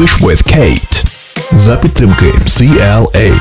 English with Kate. За підтримки CLA.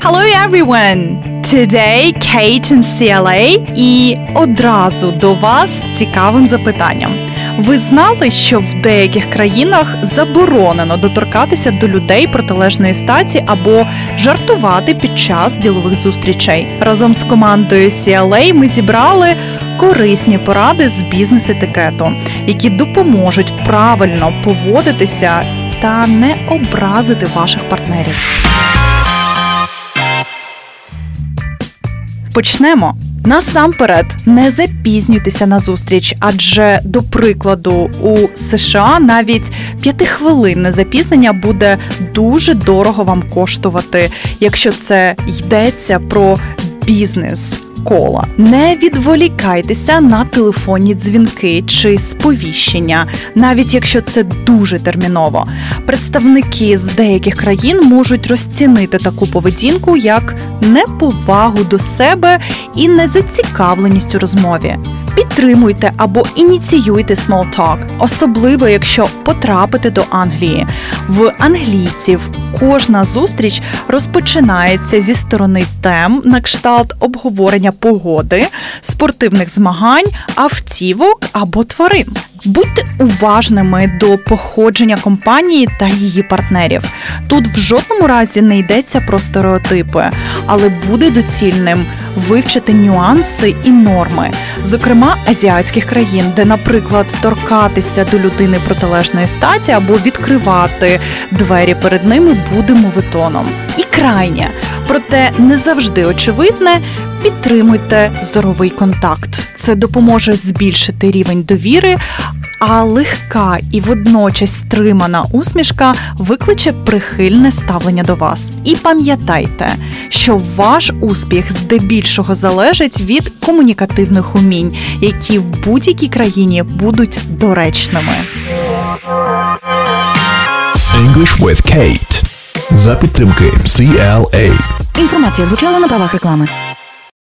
Hello everyone! Today Kate and CLA і одразу до вас з цікавим запитанням. Ви знали, що в деяких країнах заборонено доторкатися до людей протилежної статі або жартувати під час ділових зустрічей? Разом з командою CLA ми зібрали корисні поради з бізнес-етикету, які допоможуть правильно поводитися та не образити ваших партнерів. Почнемо. Насамперед, не запізнюйтеся на зустріч, адже до прикладу у США навіть п'ятихвилинне запізнення буде дуже дорого вам коштувати, якщо це йдеться про бізнес. Кола не відволікайтеся на телефонні дзвінки чи сповіщення, навіть якщо це дуже терміново. Представники з деяких країн можуть розцінити таку поведінку як неповагу до себе і незацікавленість у розмові. Підтримуйте або ініціюйте small talk, особливо якщо потрапите до Англії. В англійців кожна зустріч розпочинається зі сторони тем на кшталт обговорення погоди, спортивних змагань, автівок або тварин. Будьте уважними до походження компанії та її партнерів. Тут в жодному разі не йдеться про стереотипи, але буде доцільним вивчити нюанси і норми, зокрема азіатських країн, де, наприклад, торкатися до людини протилежної статі або відкривати двері перед ними буде мовитоном. І крайнє, проте не завжди очевидне. Підтримуйте зоровий контакт. Це допоможе збільшити рівень довіри, а легка і водночас стримана усмішка викличе прихильне ставлення до вас. І пам'ятайте, що ваш успіх здебільшого залежить від комунікативних умінь, які в будь-якій країні будуть доречними. English with Kate. За підтримки CLA. Інформація звучала на правах реклами.